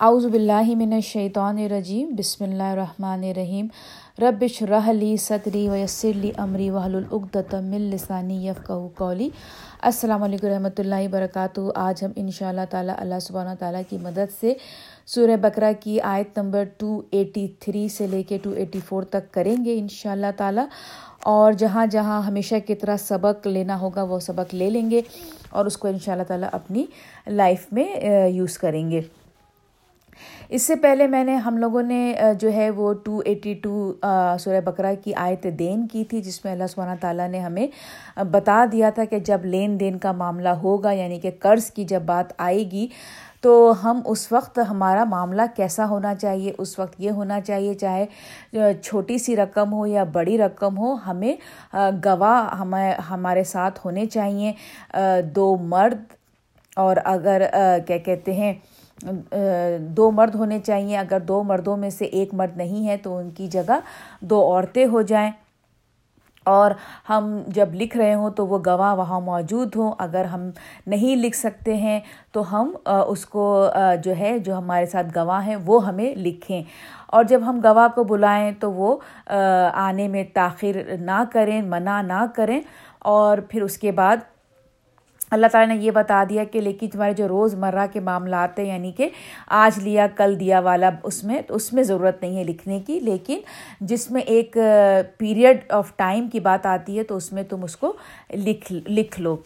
اعوذ باللہ من الشیطان الرجیم، بسم اللہ الرحمن الرحیم۔ ربش رحلی صدری ویسر لی امری وحل العقدۃ من لسانی یفقہ قولی۔ السلام علیکم رحمۃ اللہ وبرکاتہ۔ آج ہم ان شاء اللہ تعالیٰ اللہ سبحانہ تعالیٰ کی مدد سے سورہ بقرہ کی آیت نمبر ٹو ایٹی تھری سے لے کے ٹو ایٹی فور تک کریں گے ان شاء اللہ تعالیٰ۔ اور جہاں جہاں ہمیشہ کی طرح سبق لینا ہوگا وہ سبق لے لیں گے اور اس کو ان شاء اللہ تعالیٰ اپنی لائف میں یوز کریں گے۔ اس سے پہلے میں نے ہم لوگوں نے جو ہے وہ ٹو ایٹی ٹو سورہ بقرہ کی آیت دین کی تھی، جس میں اللہ سبحانہ تعالیٰ نے ہمیں بتا دیا تھا کہ جب لین دین کا معاملہ ہوگا یعنی کہ قرض کی جب بات آئے گی، تو ہم اس وقت ہمارا معاملہ کیسا ہونا چاہیے؟ اس وقت یہ ہونا چاہیے، چاہے چھوٹی سی رقم ہو یا بڑی رقم ہو، ہمیں گواہ ہمیں، ہمارے ساتھ ہونے چاہیے۔ دو مرد، اور اگر کیا کہتے ہیں دو مرد ہونے چاہیے اگر دو مردوں میں سے ایک مرد نہیں ہے تو ان کی جگہ دو عورتیں ہو جائیں۔ اور ہم جب لکھ رہے ہوں تو وہ گواہ وہاں موجود ہوں۔ اگر ہم نہیں لکھ سکتے ہیں تو ہم اس کو جو ہے، جو ہمارے ساتھ گواہ ہیں، وہ ہمیں لکھیں۔ اور جب ہم گواہ کو بلائیں تو وہ آنے میں تاخیر نہ کریں، منع نہ کریں۔ اور پھر اس کے بعد اللہ تعالیٰ نے یہ بتا دیا کہ لیکن تمہارے جو روز مرہ کے معاملات ہیں یعنی کہ آج لیا، کل دیا والا، اس میں، تو اس میں ضرورت نہیں ہے لکھنے کی۔ لیکن جس میں ایک پیریڈ آف ٹائم کی بات آتی ہے، تو اس میں تم اس کو لکھ لکھ لو۔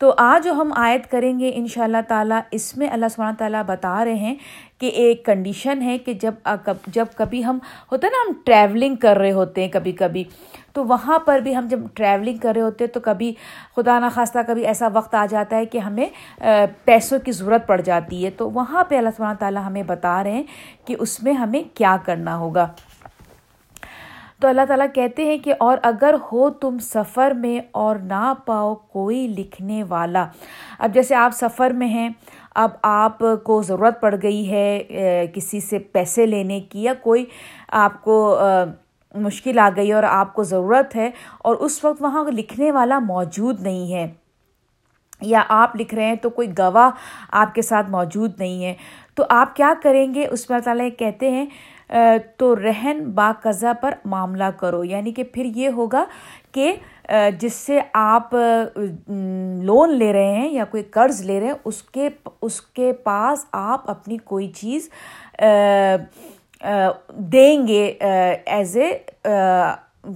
تو آج جو ہم آیت کریں گے ان شاء اللہ تعالیٰ، اس میں اللہ سبحانہ تعالیٰ بتا رہے ہیں کہ ایک کنڈیشن ہے کہ جب جب کبھی ہم ہوتا ہے نا، ہم ٹریولنگ کر رہے ہوتے ہیں کبھی کبھی تو وہاں پر بھی ہم جب ٹریولنگ کر رہے ہوتے ہیں تو کبھی خدا نخواستہ کبھی ایسا وقت آ جاتا ہے کہ ہمیں پیسوں کی ضرورت پڑ جاتی ہے۔ تو وہاں پہ اللہ سبحانہ تعالیٰ ہمیں بتا رہے ہیں کہ اس میں ہمیں کیا کرنا ہوگا۔ تو اللہ تعالیٰ کہتے ہیں کہ اور اگر ہو تم سفر میں اور نہ پاؤ کوئی لکھنے والا۔ اب جیسے آپ سفر میں ہیں، اب آپ کو ضرورت پڑ گئی ہے کسی سے پیسے لینے کی یا کوئی آپ کو مشکل آ گئی اور آپ کو ضرورت ہے اور اس وقت وہاں لکھنے والا موجود نہیں ہے۔ یا آپ لکھ رہے ہیں تو کوئی گواہ آپ کے ساتھ موجود نہیں ہے۔ تو آپ کیا کریں گے؟ اس میں تعالیٰ کہتے ہیں تو رہن با قضا پر معاملہ کرو۔ یعنی کہ پھر یہ ہوگا کہ جس سے آپ لون لے رہے ہیں یا کوئی قرض لے رہے ہیں، اس کے اس کے پاس آپ اپنی کوئی چیز دیں گے ایز اے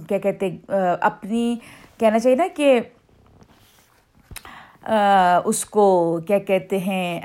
کیا کہتے اپنی، کہنا چاہیے نا کہ اس کو کیا کہتے ہیں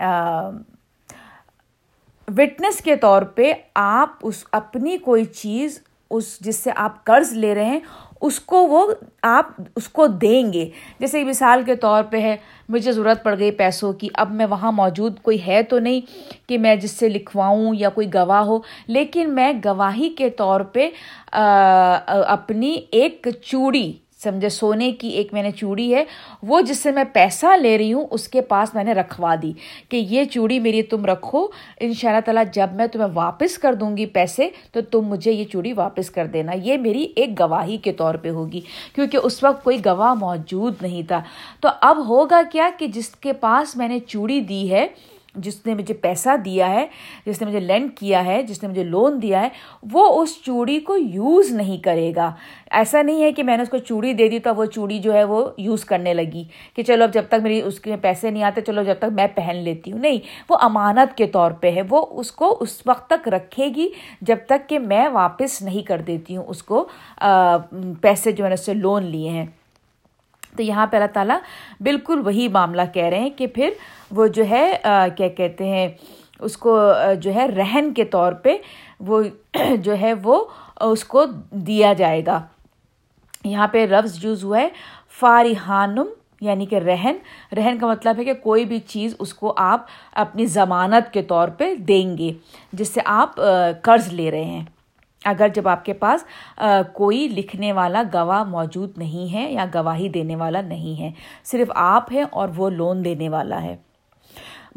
وٹنس کے طور پہ آپ اس اپنی کوئی چیز، اس جس سے آپ قرض لے رہے ہیں، اس کو وہ آپ اس کو دیں گے۔ جیسے مثال کے طور پہ ہے، مجھے ضرورت پڑ گئی پیسوں کی، اب میں وہاں موجود کوئی ہے تو نہیں کہ میں جس سے لکھواؤں یا کوئی گواہ ہو، لیکن میں گواہی کے طور پہ اپنی ایک چوڑی سمجھے، سونے کی ایک میں نے چوڑی ہے، وہ جس سے میں پیسہ لے رہی ہوں، اس کے پاس میں نے رکھوا دی کہ یہ چوڑی میری تم رکھو ان شاء اللہ تعالیٰ جب میں تمہیں واپس کر دوں گی پیسے، تو تم مجھے یہ چوڑی واپس کر دینا۔ یہ میری ایک گواہی کے طور پہ ہوگی، کیونکہ اس وقت کوئی گواہ موجود نہیں تھا۔ تو اب ہوگا کیا کہ جس کے پاس میں نے چوڑی دی ہے جس نے مجھے پیسہ دیا ہے، جس نے مجھے لینڈ کیا ہے، جس نے مجھے لون دیا ہے، وہ اس چوڑی کو یوز نہیں کرے گا۔ ایسا نہیں ہے کہ میں نے اس کو چوڑی دے دی تو وہ چوڑی جو ہے وہ یوز کرنے لگی کہ چلو اب جب تک میری اس کے پیسے نہیں آتے، چلو جب تک میں پہن لیتی ہوں۔ نہیں، وہ امانت کے طور پہ ہے۔ وہ اس کو اس وقت تک رکھے گی جب تک کہ میں واپس نہیں کر دیتی ہوں اس کو پیسے جو میں نے اس سے لون لیے ہیں۔ تو یہاں پہ اللہ تعالیٰ بالکل وہی معاملہ کہہ رہے ہیں کہ پھر وہ جو ہے کیا کہتے ہیں، اس کو جو ہے، رہن کے طور پہ وہ جو ہے، وہ اس کو دیا جائے گا۔ یہاں پہ لفظ یوز ہوا ہے، فارحانم یعنی کہ رہن۔ رہن کا مطلب ہے کہ کوئی بھی چیز اس کو آپ اپنی ضمانت کے طور پہ دیں گے، جس سے آپ قرض لے رہے ہیں۔ اگر جب آپ کے پاس کوئی لکھنے والا گواہ موجود نہیں ہے یا گواہی دینے والا نہیں ہے، صرف آپ ہیں اور وہ لون دینے والا ہے۔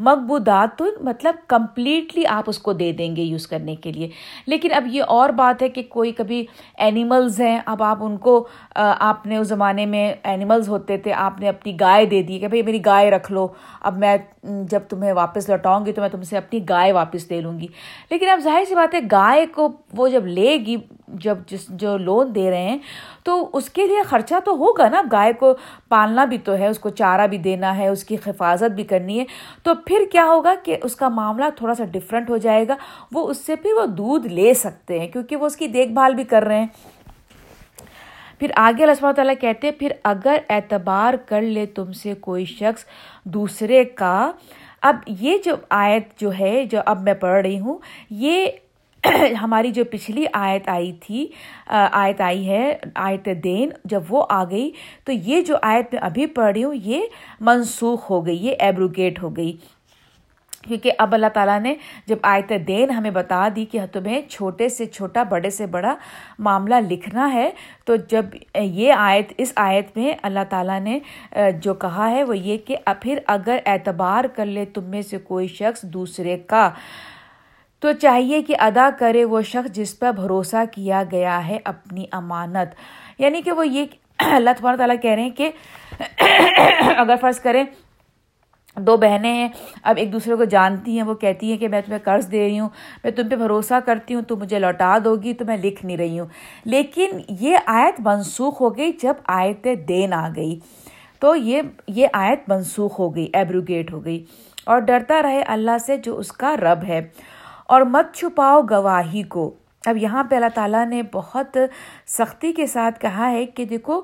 مقبودات مطلب کمپلیٹلی آپ اس کو دے دیں گے یوز کرنے کے لیے۔ لیکن اب یہ اور بات ہے کہ کوئی کبھی اینیملز ہیں، اب آپ ان کو آپ نے اس زمانے میں اینیملز ہوتے تھے، آپ نے اپنی گائے دے دی کہ بھائی میری گائے رکھ لو، اب میں جب تمہیں واپس لوٹاؤں گی تو میں تم سے اپنی گائے واپس دے لوں گی۔ لیکن اب ظاہر سی بات ہے، گائے کو وہ جب لے گی، جب جس، جو لون دے رہے ہیں تو اس کے لیے خرچہ تو ہوگا نا۔ گائے کو پالنا بھی تو ہے، اس کو چارہ بھی دینا ہے، اس کی حفاظت بھی کرنی ہے۔ تو پھر کیا ہوگا کہ اس کا معاملہ تھوڑا سا ڈفرینٹ ہو جائے گا۔ وہ اس سے پھر وہ دودھ لے سکتے ہیں کیونکہ وہ اس کی دیکھ بھال بھی کر رہے ہیں۔ پھر آگے اللہ سبحانہ تعالیٰ کہتے پھر اگر اعتبار کر لے تم سے کوئی شخص دوسرے کا۔ اب یہ جو آیت جو ہے، جو اب میں پڑھ رہی ہوں، یہ ہماری جو پچھلی آیت آئی تھی آیت آئی ہے، آیت دین، جب وہ آ گئی، تو یہ جو آیت میں ابھی پڑھ رہی ہوں، یہ منسوخ ہو گئی، یہ ایبروگیٹ ہو گئی۔ کیونکہ اب اللہ تعالیٰ نے جب آیت دین ہمیں بتا دی کہ تمہیں چھوٹے سے چھوٹا، بڑے سے بڑا معاملہ لکھنا ہے، تو جب یہ آیت، اس آیت میں اللہ تعالیٰ نے جو کہا ہے وہ یہ کہ پھر اگر اعتبار کر لے تم میں سے کوئی شخص دوسرے کا تو چاہیے کہ ادا کرے وہ شخص جس پر بھروسہ کیا گیا ہے اپنی امانت۔ یعنی کہ وہ یہ اللہ تبارک تعالیٰ کہہ رہے ہیں کہ اگر فرض کریں دو بہنیں ہیں، اب ایک دوسرے کو جانتی ہیں، وہ کہتی ہیں کہ میں تمہیں قرض دے رہی ہوں، میں تم پہ بھروسہ کرتی ہوں، تو مجھے لوٹا دو گی، تو میں لکھ نہیں رہی ہوں۔ لیکن یہ آیت منسوخ ہو گئی جب آیت دین آ گئی۔ تو یہ یہ آیت منسوخ ہو گئی ایبروگیٹ ہو گئی۔ اور ڈرتا رہے اللہ سے جو اس کا رب ہے۔ اور مت چھپاؤ گواہی کو۔ اب یہاں پہ اللہ تعالیٰ نے بہت سختی کے ساتھ کہا ہے کہ دیکھو،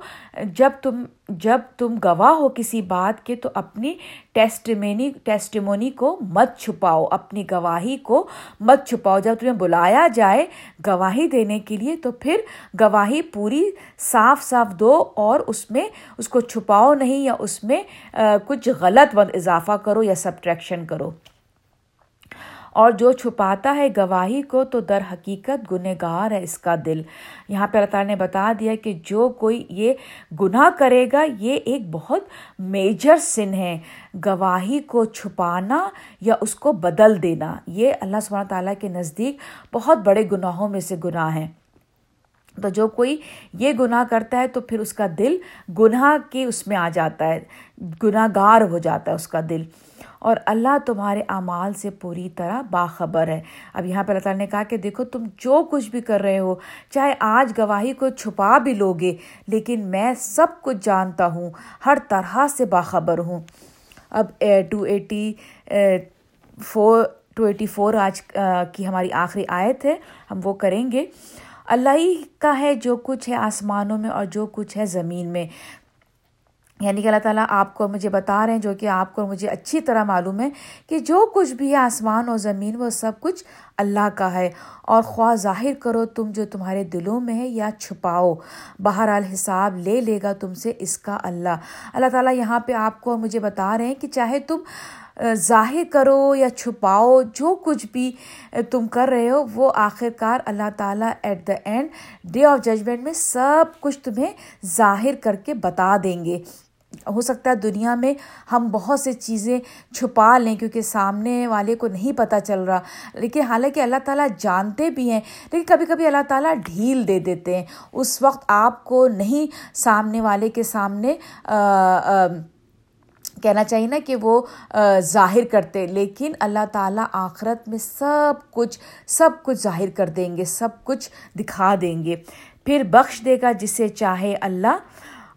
جب تم جب تم گواہ ہو کسی بات کے، تو اپنی ٹیسٹمینی ٹیسٹمونی کو مت چھپاؤ، اپنی گواہی کو مت چھپاؤ۔ جب تمہیں بلایا جائے گواہی دینے کے لیے، تو پھر گواہی پوری صاف صاف دو اور اس میں اس کو چھپاؤ نہیں یا اس میں کچھ غلط اضافہ کرو یا سبٹریکشن کرو۔ اور جو چھپاتا ہے گواہی کو تو در حقیقت گنہ گار ہے اس کا دل۔ یہاں پہ اللہ تعالیٰ نے بتا دیا کہ جو کوئی یہ گناہ کرے گا، یہ ایک بہت میجر سن ہے۔ گواہی کو چھپانا یا اس کو بدل دینا، یہ اللہ سبحانہ تعالیٰ کے نزدیک بہت بڑے گناہوں میں سے گناہ ہیں تو جو کوئی یہ گناہ کرتا ہے تو پھر اس کا دل گناہ کے اس میں آ جاتا ہے گناہ گار ہو جاتا ہے اس کا دل۔ اور اللہ تمہارے اعمال سے پوری طرح باخبر ہے۔ اب یہاں پہ اللہ تعالیٰ نے کہا کہ دیکھو تم جو کچھ بھی کر رہے ہو، چاہے آج گواہی کو چھپا بھی لوگے، لیکن میں سب کچھ جانتا ہوں، ہر طرح سے باخبر ہوں۔ اب two eighty four, two eighty four آج کی ہماری آخری آیت ہے، ہم وہ کریں گے۔ اللہ ہی کا ہے جو کچھ ہے آسمانوں میں اور جو کچھ ہے زمین میں۔ یعنی کہ اللہ تعالیٰ آپ کو مجھے بتا رہے ہیں جو کہ آپ کو مجھے اچھی طرح معلوم ہے کہ جو کچھ بھی ہے آسمان اور زمین وہ سب کچھ اللہ کا ہے۔ اور خواہ ظاہر کرو تم جو تمہارے دلوں میں ہے یا چھپاؤ، بہرحال حساب لے لے گا تم سے اس کا اللہ۔ اللہ تعالیٰ یہاں پہ آپ کو مجھے بتا رہے ہیں کہ چاہے تم ظاہر کرو یا چھپاؤ، جو کچھ بھی تم کر رہے ہو، وہ آخر کار اللہ تعالیٰ at the end day of judgement میں سب کچھ تمہیں ظاہر کر کے بتا دیں گے۔ ہو سکتا ہے دنیا میں ہم بہت سی چیزیں چھپا لیں کیونکہ سامنے والے کو نہیں پتہ چل رہا۔ لیکن حالانکہ اللہ تعالیٰ جانتے بھی ہیں، لیکن کبھی کبھی اللہ تعالیٰ ڈھیل دے دیتے ہیں۔ اس وقت آپ کو نہیں سامنے والے کے سامنے کہنا چاہیے نا کہ وہ ظاہر کرتے، لیکن اللہ تعالیٰ آخرت میں سب کچھ سب کچھ ظاہر کر دیں گے، سب کچھ دکھا دیں گے۔ پھر بخش دے گا جسے چاہے اللہ۔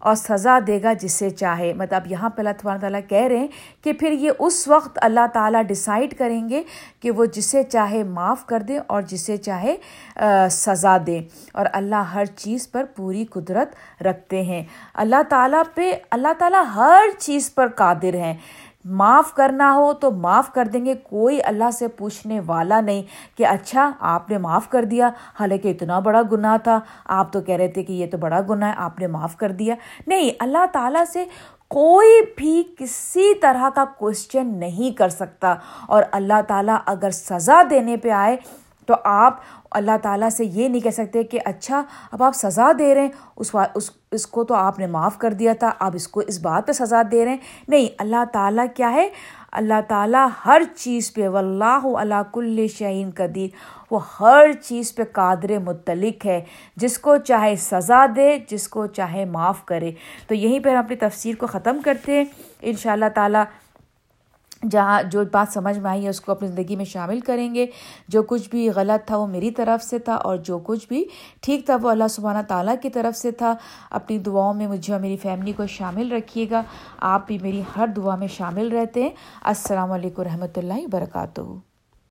اور سزا دے گا جسے چاہے۔ مطلب یہاں پہ اللہ تبارک تعالیٰ کہہ رہے ہیں کہ پھر یہ اس وقت اللہ تعالیٰ ڈسائڈ کریں گے کہ وہ جسے چاہے معاف کر دے اور جسے چاہے سزا دے۔ اور اللہ ہر چیز پر پوری قدرت رکھتے ہیں۔ اللہ تعالیٰ پہ، اللہ تعالیٰ ہر چیز پر قادر ہیں۔ معاف کرنا ہو تو معاف کر دیں گے، کوئی اللہ سے پوچھنے والا نہیں کہ اچھا آپ نے معاف کر دیا۔ حالانکہ اتنا بڑا گناہ تھا۔ آپ تو کہہ رہے تھے کہ یہ تو بڑا گناہ ہے، آپ نے معاف کر دیا۔ نہیں، اللہ تعالیٰ سے کوئی بھی کسی طرح کا کوشچن نہیں کر سکتا۔ اور اللہ تعالیٰ اگر سزا دینے پہ آئے تو آپ اللہ تعالیٰ سے یہ نہیں کہہ سکتے کہ اچھا اب آپ سزا دے رہے ہیں۔ اس اس اس کو تو آپ نے معاف کر دیا تھا اب اس کو اس بات پہ سزا دے رہے ہیں۔ نہیں، اللہ تعالیٰ کیا ہے؟ اللہ تعالیٰ ہر چیز پہ، واللہ اللہ کل شعین قدیر، وہ ہر چیز پہ قادر متعلق ہے۔ جس کو چاہے سزا دے، جس کو چاہے معاف کرے۔ تو یہیں پہ ہم اپنی تفسیر کو ختم کرتے ہیں۔ ان شاء اللہ تعالیٰ جہاں جو بات سمجھ میں آئی ہے، اس کو اپنی زندگی میں شامل کریں گے۔ جو کچھ بھی غلط تھا، وہ میری طرف سے تھا اور جو کچھ بھی ٹھیک تھا، وہ اللہ سبحانہ تعالیٰ کی طرف سے تھا۔ اپنی دعاؤں میں مجھے اور میری فیملی کو شامل رکھیے گا۔ آپ بھی میری ہر دعا میں شامل رہتے ہیں۔ السلام علیکم رحمۃ اللہ وبرکاتہ۔